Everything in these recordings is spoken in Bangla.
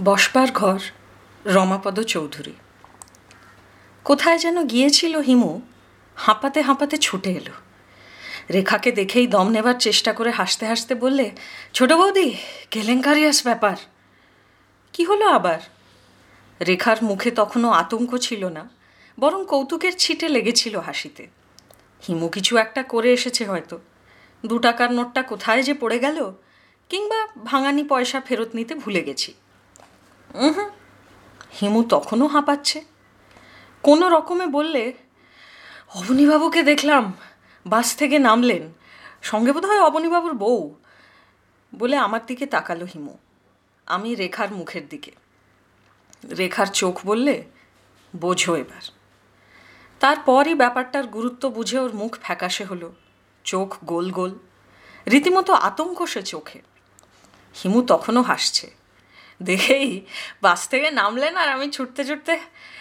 বসবার ঘর রমাপদ চৌধুরী। কোথায় যেন গিয়েছিল হিমু, হাঁপাতে হাঁপাতে ছুটে এলো। রেখাকে দেখেই দম নেবার চেষ্টা করে হাসতে হাসতে বললে, ছোট বৌদি, কেলেঙ্কারিয়াস ব্যাপার। কি হলো আবার? রেখার মুখে তখনও আতঙ্ক ছিল না, বরং কৌতুকের ছিটে লেগেছিল হাসিতে। হিমু কিছু একটা করে এসেছে হয়তো। দু টাকার নোটটা কোথায় যে পড়ে গেল, কিংবা ভাঙানি পয়সা ফেরত নিতে ভুলে গেছি। হুম হিমু তখনও হাঁপাচ্ছে। কোনো রকমে বললে, অবনীবাবুকে দেখলাম, বাস থেকে নামলেন। সঙ্গে বোধ হয় অবনীবাবুর বউ। বলে আমার দিকে তাকালো হিমু। আমি রেখার মুখের দিকে। রেখার চোখ বললে, বোঝো এবার। তারপরই ব্যাপারটার গুরুত্ব বুঝে ওর মুখ ফ্যাকাশে হলো। চোখ গোল গোল। রীতিমতো আতঙ্ক সে চোখে। হিমু তখনও হাসছে। দেখেই বাস থেকে নামলেন আর আমি ছুটতে ছুটতে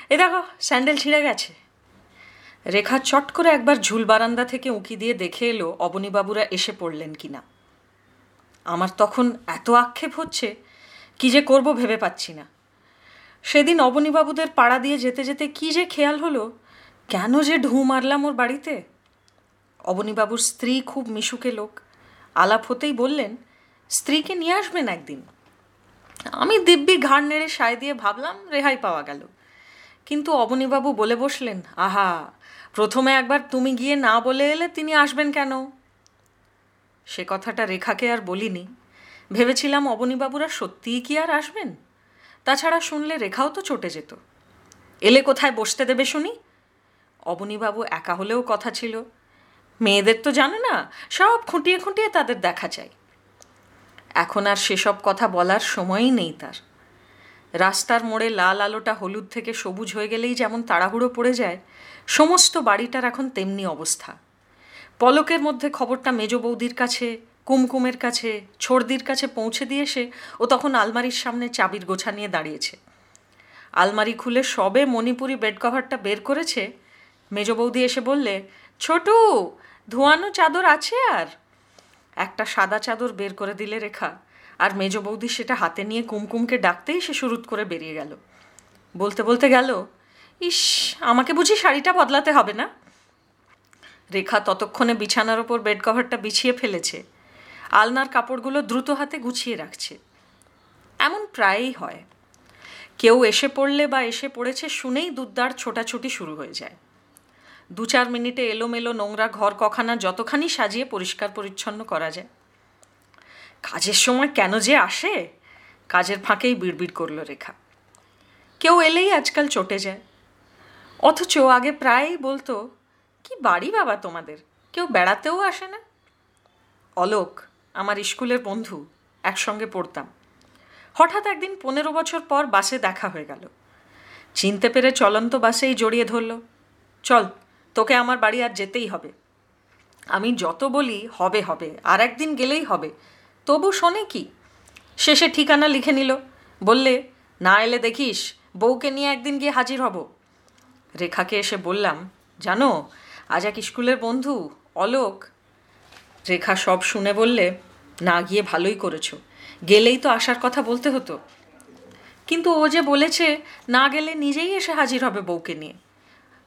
এ দেখো, স্যান্ডেল ছিঁড়ে গেছে। রেখা চট করে একবার ঝুল বারান্দা থেকে উঁকি দিয়ে দেখে এলো অবনীবাবুরা এসে পড়লেন কিনা। আমার তখন এত আক্ষেপ হচ্ছে কি যে করব ভেবে পাচ্ছি না। সেদিন অবনীবাবুদের পাড়া দিয়ে যেতে যেতে কি যে খেয়াল হলো, কেন যে ঢু মারলাম ওর বাড়িতে? অবনীবাবুর স্ত্রী খুব মিশুকে লোক, আলাপ হতেই বললেন, স্ত্রীকে নিয়ে আসবেন একদিন। আমি দিব্যি ঘাড় নেড়ে সায় দিয়ে ভাবলাম রেহাই পাওয়া গেল। কিন্তু অবনীবাবু বলে বসলেন, আহা, প্রথমে একবার তুমি গিয়ে না বলে এলে তিনি আসবেন কেন? সে কথাটা রেখাকে আর বলিনি। ভেবেছিলাম অবনীবাবুরা সত্যিই কি আর আসবেন? তাছাড়া শুনলে রেখাও তো চটে যেত। এলে কোথায় বসতে দেবে শুনি? অবনীবাবু একা হলেও কথা ছিল। মেয়েদের তো জানো না, সব খুঁটিয়ে খুঁটিয়ে তাদের দেখা চাই। এখন আর সেসব কথা বলার সময়ই নেই তার। রাস্তার মোড়ে লাল আলোটা হলুদ থেকে সবুজ হয়ে গেলেই যেমন তাড়াহুড়ো পড়ে যায়, সমস্ত বাড়িটার এখন তেমনি অবস্থা। পলকের মধ্যে খবরটা মেজ বৌদির কাছে, কুমকুমের কাছে, ছোড়দির কাছে পৌঁছে দিয়ে এসে ও তখন আলমারির সামনে চাবির গোছা নিয়ে দাঁড়িয়েছে। আলমারি খুলে সবে মণিপুরি বেড কভারটা বের করেছে, মেজ বৌদি এসে বললে, ছোটু, ধোয়ানো চাদর আছে আর? একটা সাদা চাদর বের করে দিলে রেখা। আর মেজ বৌদি সেটা হাতে নিয়ে কুমকুমকে ডাকতেই সে শুরুত করে বেরিয়ে গেল। বলতে বলতে গেল, ইস, আমাকে বুঝি শাড়িটা বদলাতে হবে না? রেখা ততক্ষণে বিছানার ওপর বেড কভারটা বিছিয়ে ফেলেছে। আলনার কাপড়গুলো দ্রুত হাতে গুছিয়ে রাখছে। এমন প্রায়ই হয়। কেউ এসে পড়লে বা এসে পড়েছে শুনেই দুদ্দার ছোটাছুটি শুরু হয়ে যায়। দু চার মিনিটে এলোমেলো নোংরা ঘর কখানা যতখানি সাজিয়ে পরিষ্কার পরিচ্ছন্ন করা যায়। কাজের সময় কেন যে আসে? কাজের ফাঁকেই বিড়বিড় করল রেখা। কেউ এলেই আজকাল চটে যায়। অথচ আগে প্রায়ই বলতো, কি বাড়ি বাবা তোমাদের? কেউ বেড়াতেও আসে না? অলোক, আমার স্কুলের বন্ধু, একসঙ্গে পড়তাম। হঠাৎ একদিন পনেরো বছর পর বাসে দেখা হয়ে গেল। চিনতে পেরে চলন্ত বাসেই জড়িয়ে ধরল। চল তোকে আমার বাড়ি আর যেতেই হবে। আমি যত বলি, হবে হবে, আর একদিন গেলেই হবে। তবু শোনে কি? শেষে ঠিকানা লিখে নিল। বললে, না এলে দেখিস, বউকে নিয়ে একদিন গিয়ে হাজির হব। রেখাকে এসে বললাম, জানো, আজ এক স্কুলের বন্ধু, অলোক। রেখা সব শুনে বললে, না গিয়ে ভালোই করেছ, গেলেই তো আসার কথা বলতে হতো। কিন্তু ও যে বলেছে, না গেলে নিজেই এসে হাজির হবে বউকে নিয়ে।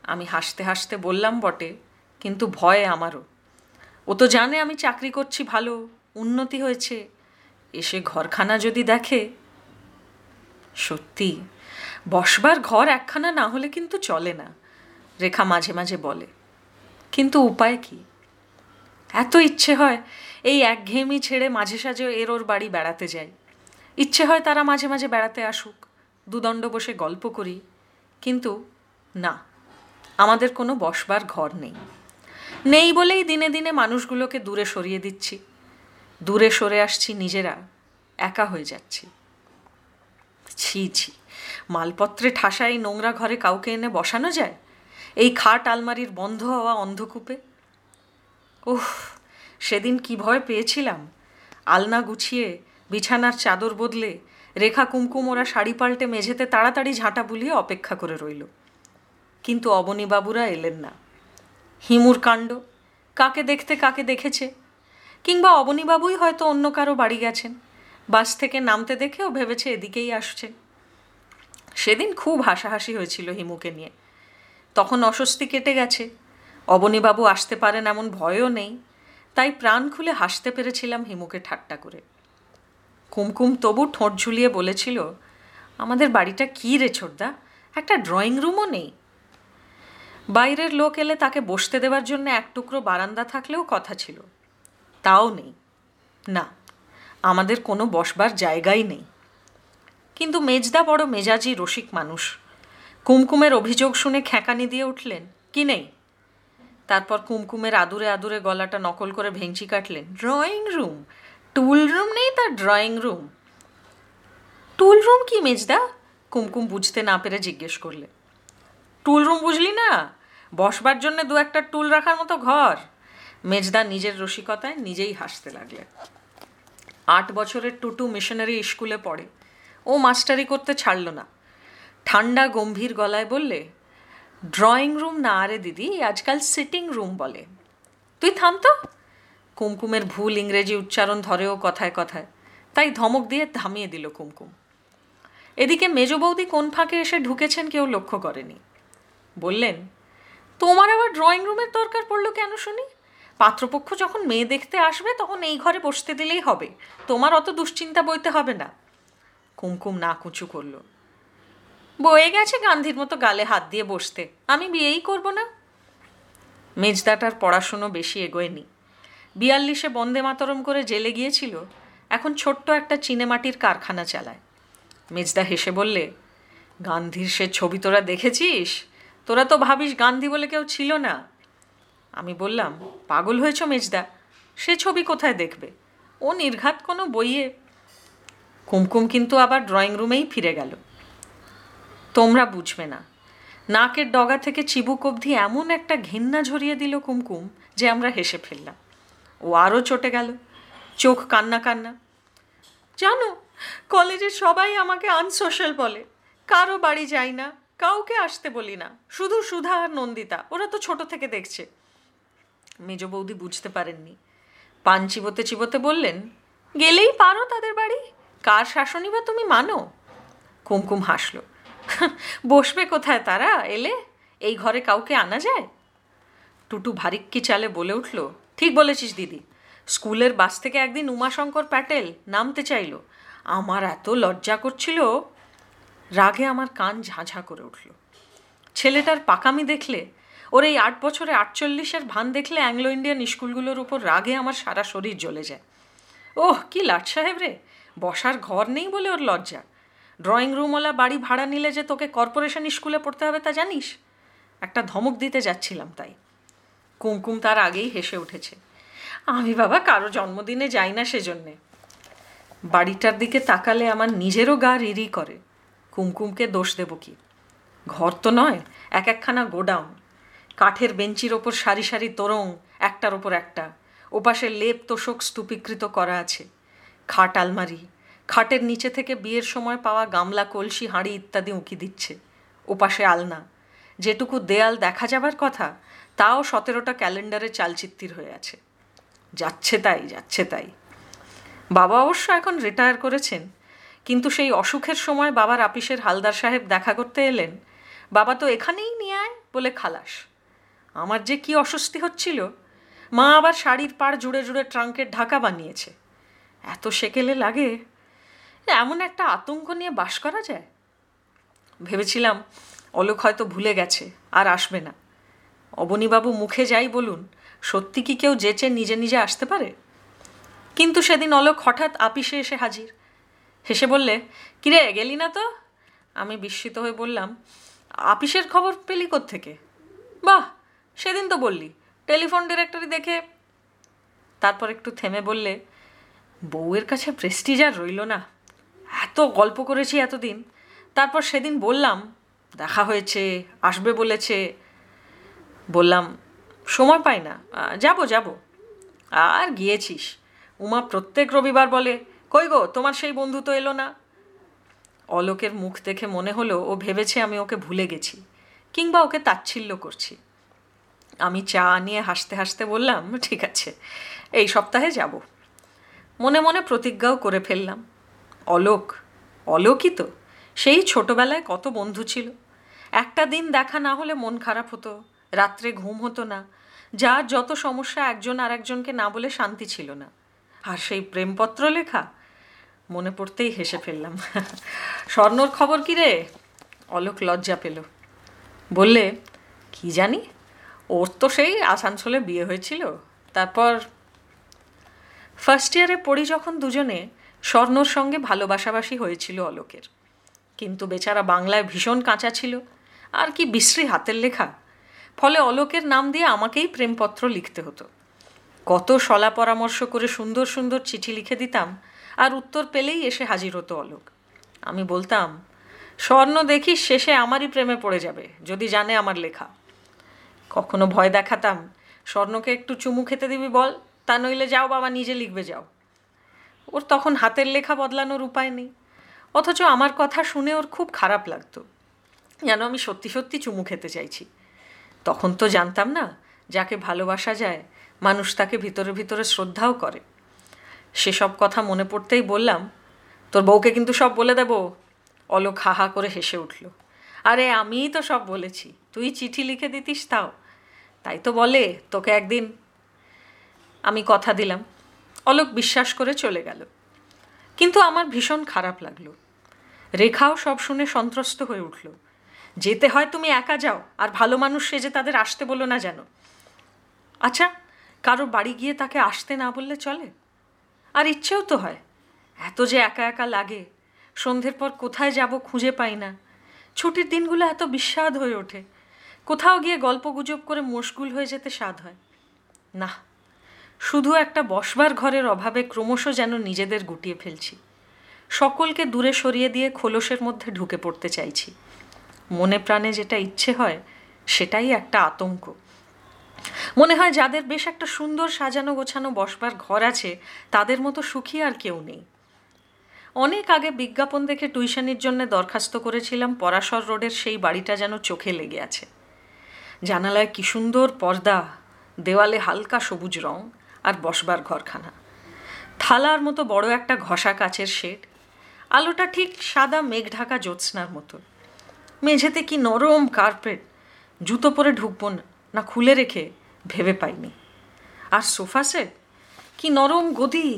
আমি হাসতে হাসতে বললাম, বটে, কিন্তু ভয় আমারও। ও তো জানে আমি চাকরি করছি ভালো, উন্নতি হয়েছে। এসে ঘরখানা যদি দেখে, সত্যি, বসবার ঘর একখানা না হলে কিন্তু চলে না, রেখা মাঝে মাঝে বলে। কিন্তু উপায় কি? এত ইচ্ছে হয় এই একঘেয়েমি ছেড়ে মাঝে সাঝে এর ওর বাড়ি বেড়াতে যাই। ইচ্ছে হয় তারা মাঝে মাঝে বেড়াতে আসুক, দুদণ্ড বসে গল্প করি, কিন্তু না। আমাদের কোনো বসবার ঘর নেই। নেই বলেই দিনে দিনে মানুষগুলোকে দূরে সরিয়ে দিচ্ছি। দূরে সরে আসছি নিজেরা, একা হয়ে যাচ্ছি। ছি ছি, মালপত্রে ঠাসাই নোংরা ঘরে কাউকে এনে বসানো যায়? এই খাট আলমারির বন্ধ হওয়া অন্ধকূপে? ওহ সেদিন কি ভয় পেয়েছিলাম। আলনা গুছিয়ে, বিছানার চাদর বদলে, রেখা কুমকুম ওরা শাড়ি পাল্টে মেঝেতে তাড়াতাড়ি ঝাঁটা বুলিয়ে অপেক্ষা করে রইল। কিন্তু অবনীবাবুরা এলেন না। হিমুর কাণ্ড, কাকে দেখতে কাকে দেখেছে, কিংবা অবনীবাবুই হয়তো অন্য কারও বাড়ি গেছেন, বাস থেকে নামতে দেখেও ভেবেছে এদিকেই আসছে সেদিন খুব হাসাহাসি হয়েছিল হিমুকে নিয়ে। তখন অস্বস্তি কেটে গেছে। অবনীবাবু আসতে পারেন এমন ভয়ও নেই। তাই প্রাণ খুলে হাসতে পেরেছিলাম হিমুকে ঠাট্টা করে। কুমকুম তবু ঠোঁট ঝুলিয়ে বলেছিল, আমাদের বাড়িটা কী রে ছোটদা? একটা ড্রয়িং রুমও নেই। বাইরের লোক এলে তাকে বসতে দেওয়ার জন্য এক টুকরো বারান্দা থাকলেও কথা ছিল। তাও নেই। না, আমাদের কোনো বসবার জায়গাই নেই। কিন্তু মেজদা বড় মেজাজি রসিক মানুষ। কুমকুমের অভিযোগ শুনে খ্যাঁকানি দিয়ে উঠলেন, কি নেই? তারপর কুমকুমের আদুরে আদুরে গলাটা নকল করে ভেঙচি কাটলেন ড্রয়িং রুম টুল রুম নেই তার ড্রয়িং রুম টুল রুম কি মেজদা? কুমকুম বুঝতে না পেরে জিজ্ঞেস করলে। টুল রুম বুঝলি না? বসবার জন্য দু একটা টুল রাখার মতো ঘর। মেজদা নিজের রসিকতায় নিজেই হাসতে লাগলে। আট বছরের টুটু মিশনারি স্কুলে পড়ে। ও মাস্টারি করতে ছাড়ল না। ঠান্ডা, গম্ভীর গলায় বললে ড্রয়িং রুম না আরে দিদি আজকাল সিটিং রুম বলে। তুই থাম তো। কুমকুমের ভুল ইংরেজি উচ্চারণ ধরেও কথায় কথায়। তাই ধমক দিয়ে থামিয়ে দিল কুমকুম। এদিকে মেজ বৌদি কোন ফাঁকে এসে ঢুকেছেন কেউ লক্ষ্য করেনি। বললেন তোমার আবার ড্রয়িং রুমের দরকার পড়ল কেন শুনি? পাত্রপক্ষ যখন মেয়ে দেখতে আসবে, তখন এই ঘরে বসতে দিলেই হবে। তোমার অত দুশ্চিন্তা বইতে হবে না। কুমকুম না কুচু করল। বয়ে গেছে গান্ধীর মতো গালে হাত দিয়ে বসতে। আমি বিয়েই করব না। মেজদাটার পড়াশুনো বেশি এগোয়নি। বিয়াল্লিশে বন্দে মাতরম করে জেলে গিয়েছিল, এখন ছোট্ট একটা চিনেমাটির কারখানা চালায়। মেজদা হেসে বললে, গান্ধীর সে ছবি তোরা দেখেছিস? তোরা তো ভাবিস গান্ধী বলে কেউ ছিল না। আমি বললাম, পাগল হয়েছ মেজদা, সে ছবি কোথায় দেখবে? ও নির্ঘাত কোনো বইয়ে। কুমকুম কিন্তু আবার ড্রয়িং রুমেই ফিরে গেল। তোমরা বুঝবে না, নাকের ডগা থেকে চিবুক অবধি এমন একটা ঘেন্না ঝরিয়ে দিল কুমকুম যে আমরা হেসে ফেললাম। ও আরও চটে গেল, চোখ কান্না কান্না। জানো কলেজের সবাই আমাকে আনসোশ্যাল বলে, কারও বাড়ি যাই না কাউকে আসতে বলি না। শুধু সুধা আর নন্দিতা, ওরা তো ছোট থেকে দেখছে। মেজ বৌদি বুঝতে পারেননি। পান চিবোতে চিবোতে বললেন, গেলেই পারো তাদের বাড়ি? কার শাসনই বা তুমি মানো? কুমকুম হাসলো বসবে কোথায় তারা? এলে এই ঘরে কাউকে আনা যায়? টুটু ভারিক্কি চালে বলে উঠল, ঠিক বলেছিস দিদি। স্কুলের বাস থেকে একদিন উমাশঙ্কর প্যাটেল নামতে চাইল। আমার এত লজ্জা করছিল রাগে আমার কান ঝাঁঝা করে উঠল। ছেলেটার পাকামি দেখলে, ওর এই আট বছরে আটচল্লিশের ভান দেখলে অ্যাংলো ইন্ডিয়ান স্কুলগুলোর উপর রাগে আমার সারা শরীর জ্বলে যায়। ওহ, কি লাট সাহেব রে! বসার ঘর নেই বলে ওর লজ্জা। ড্রয়িং রুমওয়ালা বাড়ি ভাড়া নিলে যে তোকে কর্পোরেশন স্কুলে পড়তে হবে তা জানিস? একটা ধমক দিতে যাচ্ছিলাম তাই। কুমকুম তার আগেই হেসে উঠেছে। আমি বাবা, কারও জন্মদিনে যাই না সেজন্যে। বাড়িটার দিকে তাকালে আমার নিজেরও গা রিরি করে। কুমকুমকে দোষ দেব কি? ঘর তো নয়, এক একখানা গোডাউন। কাঠের বেঞ্চির ওপর সারি সারি তোরং, একটার ওপর একটা। ওপাশে লেপ তোষক স্তূপীকৃত করা আছে। খাট আলমারি। খাটের নিচে থেকে বিয়ের সময় পাওয়া গামলা, কলসি, হাঁড়ি ইত্যাদি উঁকি দিচ্ছে। ওপাশে আলনা। যেটুকু দেয়াল দেখা যাবার কথা, তাও সতেরোটা ক্যালেন্ডারে চালচিত্তির হয়ে আছে। যাচ্ছে তাই যাচ্ছে তাই। বাবা অবশ্য এখন রিটায়ার করেছেন। কিন্তু সেই অসুখের সময় বাবার আপিসের হালদার সাহেব দেখা করতে এলেন। বাবা তো এখানেই নিয়ে আয় বলে খালাস। আমার যে কি অস্বস্তি হচ্ছিল। মা আবার শাড়ির পাড় জুড়ে জুড়ে ট্রাঙ্কের ঢাকা বানিয়েছে। এত সেকেলে লাগে। এমন একটা আতঙ্ক নিয়ে বাস করা যায়? ভেবেছিলাম অলোক হয়তো ভুলে গেছে, আর আসবে না। অবনীবাবু মুখে যাই বলুন, সত্যি কি কেউ যেচে নিজে নিজে আসতে পারে? কিন্তু সেদিন অলোক হঠাৎ আপিসে এসে হাজির। হেসে বললে, কিরে, গেলি না তো? আমি বিস্মিত হয়ে বললাম, আপিসের খবর পেলি থেকে বাহ, সেদিন তো বললি, টেলিফোন ডিরেক্টরি দেখে। তারপর একটু থেমে বললে, বউয়ের কাছে প্রেস্টিজ আর রইল না। এত গল্প করেছি এতদিন। তারপর সেদিন বললাম, দেখা হয়েছে, আসবে বলেছে। বললাম, সময় পাই না যাব যাব। আর গিয়েছিস। উমা প্রত্যেক রবিবার বলে কই গো, তোমার সেই বন্ধু তো এলো না। অলোকের মুখ দেখে মনে হলো ও ভেবেছে আমি ওকে ভুলে গেছি, কিংবা ওকে তাচ্ছিল্য করছি। আমি চা নিয়ে হাসতে হাসতে বললাম, ঠিক আছে, এই সপ্তাহে যাব। মনে মনে প্রতিজ্ঞাও করে ফেললাম। অলোক, অলোকই তো, সেই ছোটবেলায় কত বন্ধু ছিল। একটা দিন দেখা না হলে মন খারাপ হতো, রাত্রে ঘুম হতো না, যার যত সমস্যা একজন আর একজনকে না বলে শান্তি ছিল না। আর সেই প্রেমপত্র লেখা মনে পড়তেই হেসে ফেললাম। স্বর্ণর খবর কি রে? অলোক লজ্জা পেল। বললে, কি জানি? ওর তো সেই আসানসোলে বিয়ে হয়েছিল। তারপর ফার্স্ট ইয়ারে পড়ি যখন দুজনে, স্বর্ণর সঙ্গে ভালোবাসাবাসি হয়েছিল অলোকের। কিন্তু বেচারা বাংলায় ভীষণ কাঁচা ছিল। আর কি বিশ্রী হাতের লেখা। ফলে অলোকের নাম দিয়ে আমাকেই প্রেমপত্র লিখতে হতো। কত সলা পরামর্শ করে সুন্দর সুন্দর চিঠি লিখে দিতাম আর উত্তর পেলেই এসে হাজির হতো অলোক। আমি বলতাম, স্বর্ণ দেখিস, শেষে আমারই প্রেমে পড়ে যাবে, যদি জানে আমার লেখা। কখনো ভয় দেখাতাম, স্বর্ণকে একটু চুমু খেতে দিবি বল, তা নইলে যাও বাবা, নিজে লিখবে যাও। ওর তখন হাতের লেখা বদলানোর উপায় নেই, অথচ আমার কথা শুনে ওর খুব খারাপ লাগতো, যেন আমি সত্যি সত্যি চুমু খেতে চাইছি। তখন তো জানতাম না, যাকে ভালোবাসা যায়, মানুষ তাকে ভিতরে ভিতরে শ্রদ্ধাও করে। সেসব কথা মনে পড়তেই বললাম, তোর বউকে কিন্তু সব বলে দেব। অলোক হাহা করে হেসে উঠল, আরে আমিই তো সব বলেছি, তুই চিঠি লিখে দিতিস তাও, তাই তো বলে তোকে একদিন। আমি কথা দিলাম, অলোক বিশ্বাস করে চলে গেল, কিন্তু আমার ভীষণ খারাপ লাগল। রেখাও সব শুনে সন্ত্রস্ত হয়ে উঠল, যেতে হয় তুমি একা যাও, আর ভালো মানুষ সেজে তাদের আসতে বলো না যেন। আচ্ছা কারও বাড়ি গিয়ে তাকে আসতে না বললে চলে? আর ইচ্ছেও তো হয়। এত যে একা একা লাগে, সন্ধ্যের পর কোথায় যাব খুঁজে পাই না। ছুটির দিনগুলো এত বিস্বাদ হয়ে ওঠে। কোথাও গিয়ে গল্প গুজব করে মশগুল হয়ে যেতে স্বাদ হয়। না শুধু একটা বসবার ঘরের অভাবে ক্রমশ যেন নিজেদের গুটিয়ে ফেলছি। সকলকে দূরে সরিয়ে দিয়ে খোলসের মধ্যে ঢুকে পড়তে চাইছি। মনে প্রাণে যেটা ইচ্ছে হয়, সেটাই একটা আতঙ্ক। মনে হয় যাদের বেশ একটা সুন্দর সাজানো গোছানো বসবার ঘর আছে, তাদের মতো সুখী আর কেউ নেই। অনেক আগে বিজ্ঞাপন দেখে টিউশনির জন্য দরখাস্ত করেছিলাম, পরাশর রোডের সেই বাড়িটা যেন চোখে লেগে আছে। জানালায় কি সুন্দর পর্দা, দেওয়ালে হালকা সবুজ রং আর বসবার ঘরখানা। থালার মতো বড় একটা ঘষা কাচের শেড। আলোটা ঠিক সাদা মেঘ ঢাকা জ্যোৎস্নার মতো। মেঝেতে কি নরম কার্পেট, জুতো পরে ঢুকবো না। না খুলে রেখে ভেবে পাইনি। আর সোফা সেট? কি নরম গদি,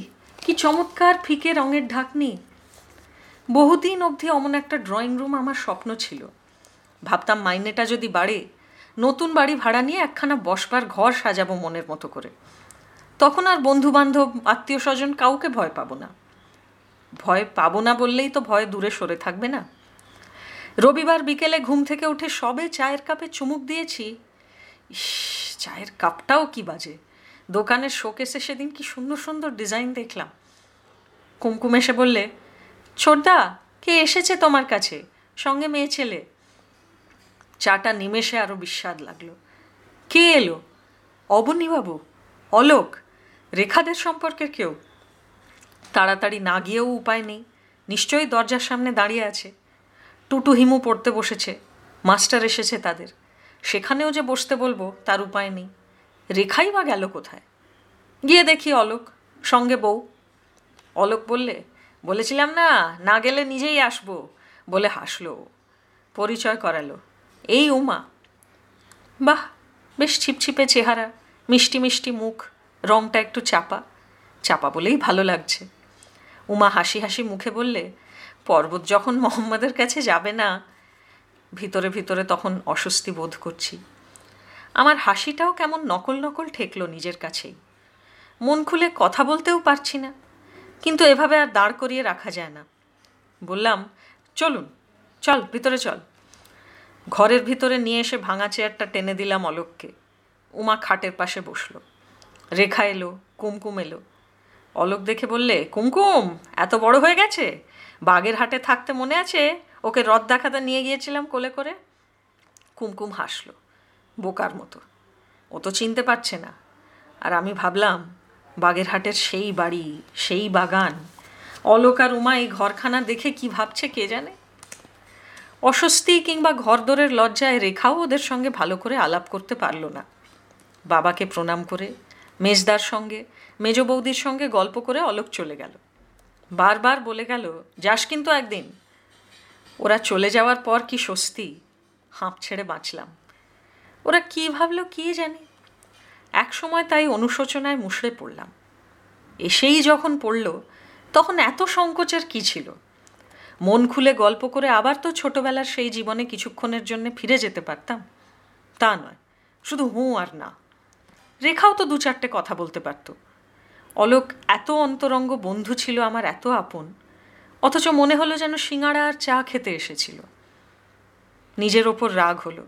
কি চমৎকার ফিকে রঙের ঢাকনি। বহুদিন অবধি অমন একটা ড্রয়িং রুম আমার স্বপ্ন ছিল। ভাবতাম মাইনেটা যদি বাড়ে, নতুন বাড়ি ভাড়া নিয়ে একখানা বসবার ঘর সাজাবো মনের মতো করে। তখন আর বন্ধু বান্ধব আত্মীয় স্বজন কাউকে ভয় পাবো না। ভয় পাবো না বললেই তো ভয় দূরে সরে থাকবে না। রবিবার বিকেলে ঘুম থেকে উঠে সবে চায়ের কাপে চুমুক দিয়েছি ইস, চায়ের কাপটাও কি বাজে? দোকানের শোকেসে সেদিন কি সুন্দর সুন্দর ডিজাইন দেখলাম। কুমকুম এসে বললে, ছোটদা, কে এসেছে তোমার কাছে? সঙ্গে মেয়ে ছেলে? চাটা নিমেষে আরও বিস্বাদ লাগল। কে এলো? অবনীবাবু, অলোক, রেখাদের সম্পর্কে কেউ। তাড়াতাড়ি না গিয়েও উপায় নেই, নিশ্চয়ই দরজার সামনে দাঁড়িয়ে আছে। টুটু হিমু পড়তে বসেছে, মাস্টার এসেছে তাদের। সেখানেও যে বসতে বলব, তার উপায় নেই। রেখাই বা গেল কোথায়? গিয়ে দেখি অলোক, সঙ্গে বউ। অলোক বললে, বলেছিলাম না না গেলে নিজেই আসব। বলে হাসলো পরিচয় করালো, এই উমা। বাহ, বেশ ছিপছিপে চেহারা, মিষ্টি মিষ্টি মুখ, রংটা একটু চাপা। চাপা বলেই ভালো লাগছে। উমা হাসি হাসি মুখে বললে, পর্বত যখন মোহাম্মদের কাছে যাবে না ভিতরে ভিতরে তখন অস্বস্তি বোধ করছি। আমার হাসিটাও কেমন নকল নকল ঠেকলো নিজের কাছেই। মন খুলে কথা বলতেও পারছি না, কিন্তু এভাবে আর দাঁড় করিয়ে রাখা যায় না। বললাম, চলুন, চল, ভিতরে চল। ঘরের ভিতরে নিয়ে এসে ভাঙা চেয়ারটা টেনে দিলাম অলোককে। উমা খাটের পাশে বসল। রেখা এলো, কুমকুম এলো। অলোক দেখে বললে, কুমকুম, এত বড় হয়ে গেছে? বাগের হাটে থাকতে মনে আছে ওকে রথ দেখাতে নিয়ে গিয়েছিলাম কোলে করে। কুমকুম হাসলো, বোকার মতো। ও তো চিনতে পারছে না। আর আমি ভাবলাম, বাগেরহাটের সেই বাড়ি, সেই বাগান অলোক আর উমা এই ঘরখানা দেখে কি ভাবছে কে জানে? অস্বস্তি কিংবা ঘরদোরের লজ্জায় রেখাও ওদের সঙ্গে ভালো করে আলাপ করতে পারল না। বাবাকে প্রণাম করে, মেজদার সঙ্গে, মেজ বৌদির সঙ্গে গল্প করে অলোক চলে গেল। বারবার বলে গেল, যাস কিন্তু একদিন ওরা চলে যাওয়ার পর কি স্বস্তি? হাঁপ ছেড়ে বাঁচলাম। ওরা কি ভাবলো কি জানে? এক সময় তাই অনুশোচনায় মুষড়ে পড়লাম। এসেই যখন পড়ল, তখন এত সংকোচের কি ছিল? মন খুলে গল্প করে আবার তো ছোটবেলার সেই জীবনে কিছুক্ষণের জন্য ফিরে যেতে পারতাম? তা নয়, শুধু হুঁ আর না। রেখাও তো দু চারটে কথা বলতে পারত। অলোক এত অন্তরঙ্গ বন্ধু ছিল আমার এত আপন। অথচ মনে হলো যেন সিঙাড়া আর চা খেতে এসেছিল। নিজের ওপর রাগ হলো,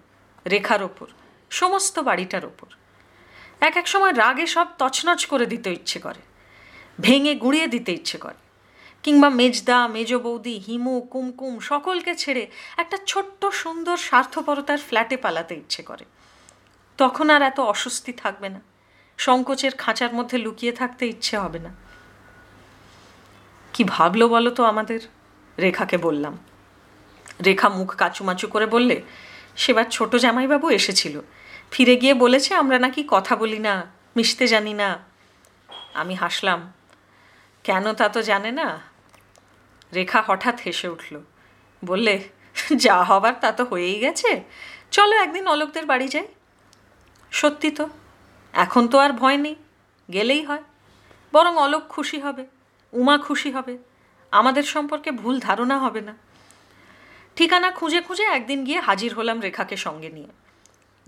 রেখার ওপর, সমস্ত বাড়িটার ওপর। এক এক সময় রাগে সব তছনছ করে দিতে ইচ্ছে করে, ভেঙে গুঁড়িয়ে দিতে ইচ্ছে করে, কিংবা মেজদা, মেজ বৌদি, হিমু, কুমকুম সকলকে ছেড়ে একটা ছোট্ট সুন্দর স্বার্থপরতার ফ্ল্যাটে পালাতে ইচ্ছে করে। তখন আর এত অস্বস্তি থাকবে না, সংকোচের খাঁচার মধ্যে লুকিয়ে থাকতে ইচ্ছে হবে না। কি ভাবলো বলো তো আমাদের? রেখাকে বললাম। রেখা মুখ কাচুমাচু করে বললে, সেবার ছোট জামাইবাবু এসেছিল। ফিরে গিয়ে বলেছে, আমরা নাকি কথা বলি না, মিশতে জানি না। আমি হাসলাম। কেন তা তো জানে না? রেখা হঠাৎ হেসে উঠল। বললে, যা হবার তা তো হয়েই গেছে। চলো একদিন অলোকদের বাড়ি যাই। সত্যি তো, এখন তো আর ভয় নেই, গেলেই হয়। বরং অলোক খুশি হবে। উমা খুশি হবে। আমাদের সম্পর্কে ভুল ধারণা হবে না। ঠিকানা খুঁজে খুঁজে একদিন গিয়ে হাজির হলাম রেখাকে সঙ্গে নিয়ে।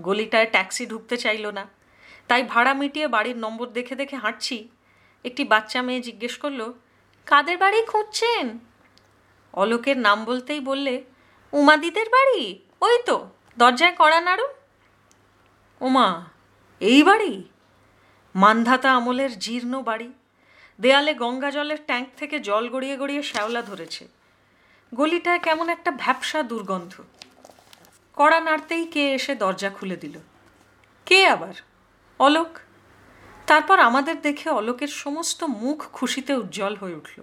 গলিটায় ট্যাক্সি ঢুকতে চাইল না। তাই ভাড়া মিটিয়ে বাড়ির নম্বর দেখে দেখে হাঁটছি। একটি বাচ্চা মেয়ে জিজ্ঞেস করল, কাদের বাড়ি খুঁজছেন? অলোকের নাম বলতেই বললে, উমাদিদের বাড়ি? ওই তো, দরজায় কড়া নাড়ু? উমা, এই বাড়ি? মান্ধাতা আমলের জীর্ণ বাড়ি। দেয়ালে গঙ্গা জলের ট্যাঙ্ক থেকে জল গড়িয়ে গড়িয়ে শ্যাওলা ধরেছে। গলিটায় কেমন একটা ভ্যাপসা দুর্গন্ধ। কড়া নাড়তেই কে এসে দরজা খুলে দিল। কে আবার? অলোক? তারপর আমাদের দেখে অলোকের সমস্ত মুখ খুশিতে উজ্জ্বল হয়ে উঠল।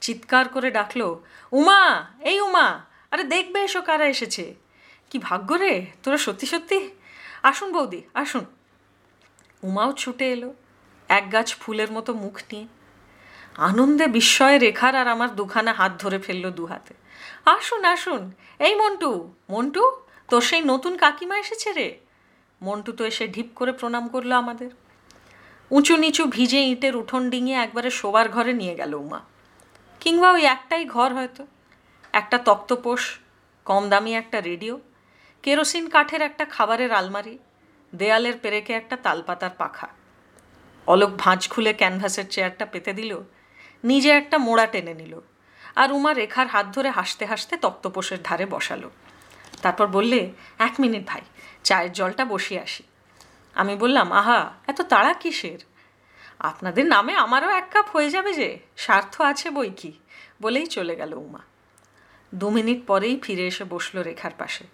চিৎকার করে ডাকলো, উমা, এই উমা, আরে দেখবে এসো কারা এসেছে। কি ভাগ্য রে, তোরা সত্যি সত্যি? আসুন বৌদি, আসুন। উমাও ছুটে এলো। এক গাছ ফুলের মতো মুখ নিয়ে। আনন্দে বিস্ময়ে রেখার আর আমার দুখানা হাত ধরে ফেলল দু হাতে। আসুন আসুন। এই মন্টু মন্টু, তোর সেই নতুন কাকিমা এসেছে রে। মন্টু তো এসে ঢিপ করে প্রণাম করল আমাদের। উঁচু নিচু ভিজে ইঁটের উঠোন ডিঙিয়ে একবারে শোবার ঘরে নিয়ে গেল উমা। কিংবা ওই একটাই ঘর হয়তো। একটা তক্তপোষ কম দামি একটা রেডিও, কেরোসিন কাঠের একটা খাবারের আলমারি, দেয়ালের পেরেকে একটা তালপাতার পাখা। অলোক ভাঁজ খুলে ক্যানভাসের চেয়ারটা পেতে দিল। নিজে একটা মোড়া টেনে নিল। আর উমা রেখার হাত ধরে হাসতে হাসতে তক্তপোষের ধারে বসালো। তারপর বললে, এক মিনিট ভাই, চায়ের জলটা বসিয়ে আসি। আমি বললাম, আহা, এত তাড়া কিসের? আপনাদের নামে আমারও এক কাপ হয়ে যাবে যে, স্বার্থ আছে বই কি? বলেই চলে গেল উমা। দু মিনিট পরেই ফিরে এসে বসল রেখার পাশে।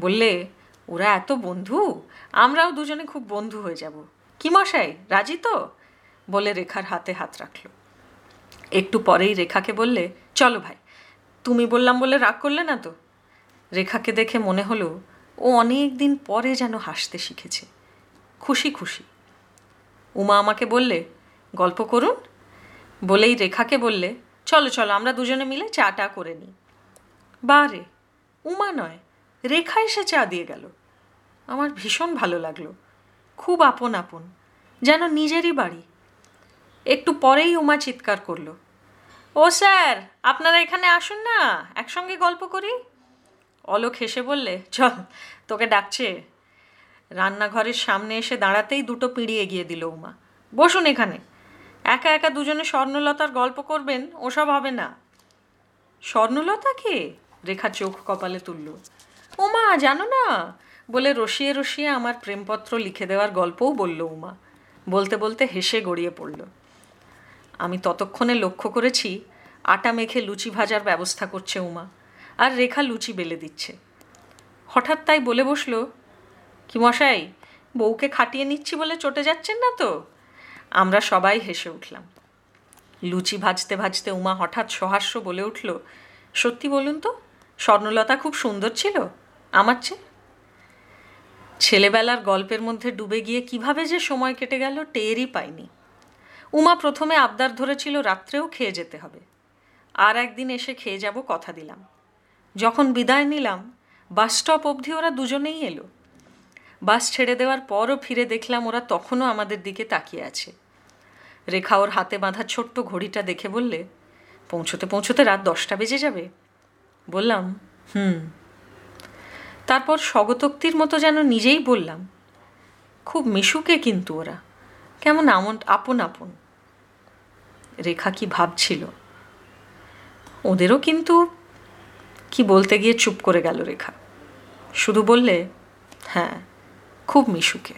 বললে, ওরা এত বন্ধু? আমরাও দুজনে খুব বন্ধু হয়ে যাব। কি মশাই, রাজি তো? বলে রেখার হাতে হাত রাখল। একটু পরেই রেখাকে বললে, চলো ভাই, তুমি বললাম বলে রাগ করলে না তো? রেখাকে দেখে মনে হলো, ও অনেক দিন পরে যেন হাসতে শিখেছে। খুশি খুশি। উমা আমাকে বললে, গল্প করুন? বলেই রেখাকে বললে, চলো চলো, আমরা দুজনে মিলে চা টা করে নিই। বারে উমা নয়, রেখা এসে চা দিয়ে গেল। আমার ভীষণ ভালো লাগল। খুব আপন আপন, যেন নিজেরই বাড়ি। একটু পরেই উমা চিৎকার করল, ও স্যার, আপনারা এখানে আসুন না, একসঙ্গে গল্প করি? অলোক হেসে বললে, চল, তোকে ডাকছে। রান্নাঘরের সামনে এসে দাঁড়াতেই দুটো পিঁড়ি এগিয়ে দিল উমা, বসুন এখানে, একা একা দুজনে স্বর্ণলতার গল্প করবেন, ওসব হবে না। স্বর্ণলতা কে? রেখা চোখ কপালে তুলল, উমা, জানো না বলে রসিয়ে রসিয়ে আমার প্রেমপত্র লিখে দেওয়ার গল্পও বলল উমা। বলতে বলতে হেসে গড়িয়ে পড়ল। আমি ততক্ষণে লক্ষ্য করেছি আটা মেখে লুচি ভাজার ব্যবস্থা করছে উমা আর রেখা লুচি বেলে দিচ্ছে। হঠাৎ তাই বলে বসল, কি মশাই, বউকে খাটিয়ে নিচ্ছি বলে চটে যাচ্ছেন না তো? আমরা সবাই হেসে উঠলাম। লুচি ভাজতে ভাজতে উমা হঠাৎ সহাস্য বলে উঠল, সত্যি বলুন তো, স্বর্ণলতা খুব সুন্দর ছিল, আমার চেয়ে? ছেলেবেলার গল্পের মধ্যে ডুবে গিয়ে কীভাবে যে সময় কেটে গেল টেরই পাইনি। উমা প্রথমে আবদার ধরেছিল রাত্রেও খেয়ে যেতে হবে। আর একদিন এসে খেয়ে যাব কথা দিলাম। যখন বিদায় নিলাম, বাস স্টপ অবধি ওরা দুজনেই এলো। বাস ছেড়ে দেওয়ার পরও ফিরে দেখলাম ওরা তখনও আমাদের দিকে তাকিয়ে আছে। রেখা ওর হাতে বাঁধা ছোট্ট ঘড়িটা দেখে বললে, পৌঁছতে পৌঁছতে রাত দশটা বেজে যাবে। বললাম, হুম। তারপর স্বগতোক্তির মতো যেন নিজেই বললাম, খুব মিশুকে কিন্তু ওরা। কেমন আমন, আপন আপন। রেখা কি ভাবছিল? ওদেরও কিন্তু কি বলতে গিয়ে চুপ করে গেল রেখা। শুধু বললে হ্যাঁ খুব মিশুকে।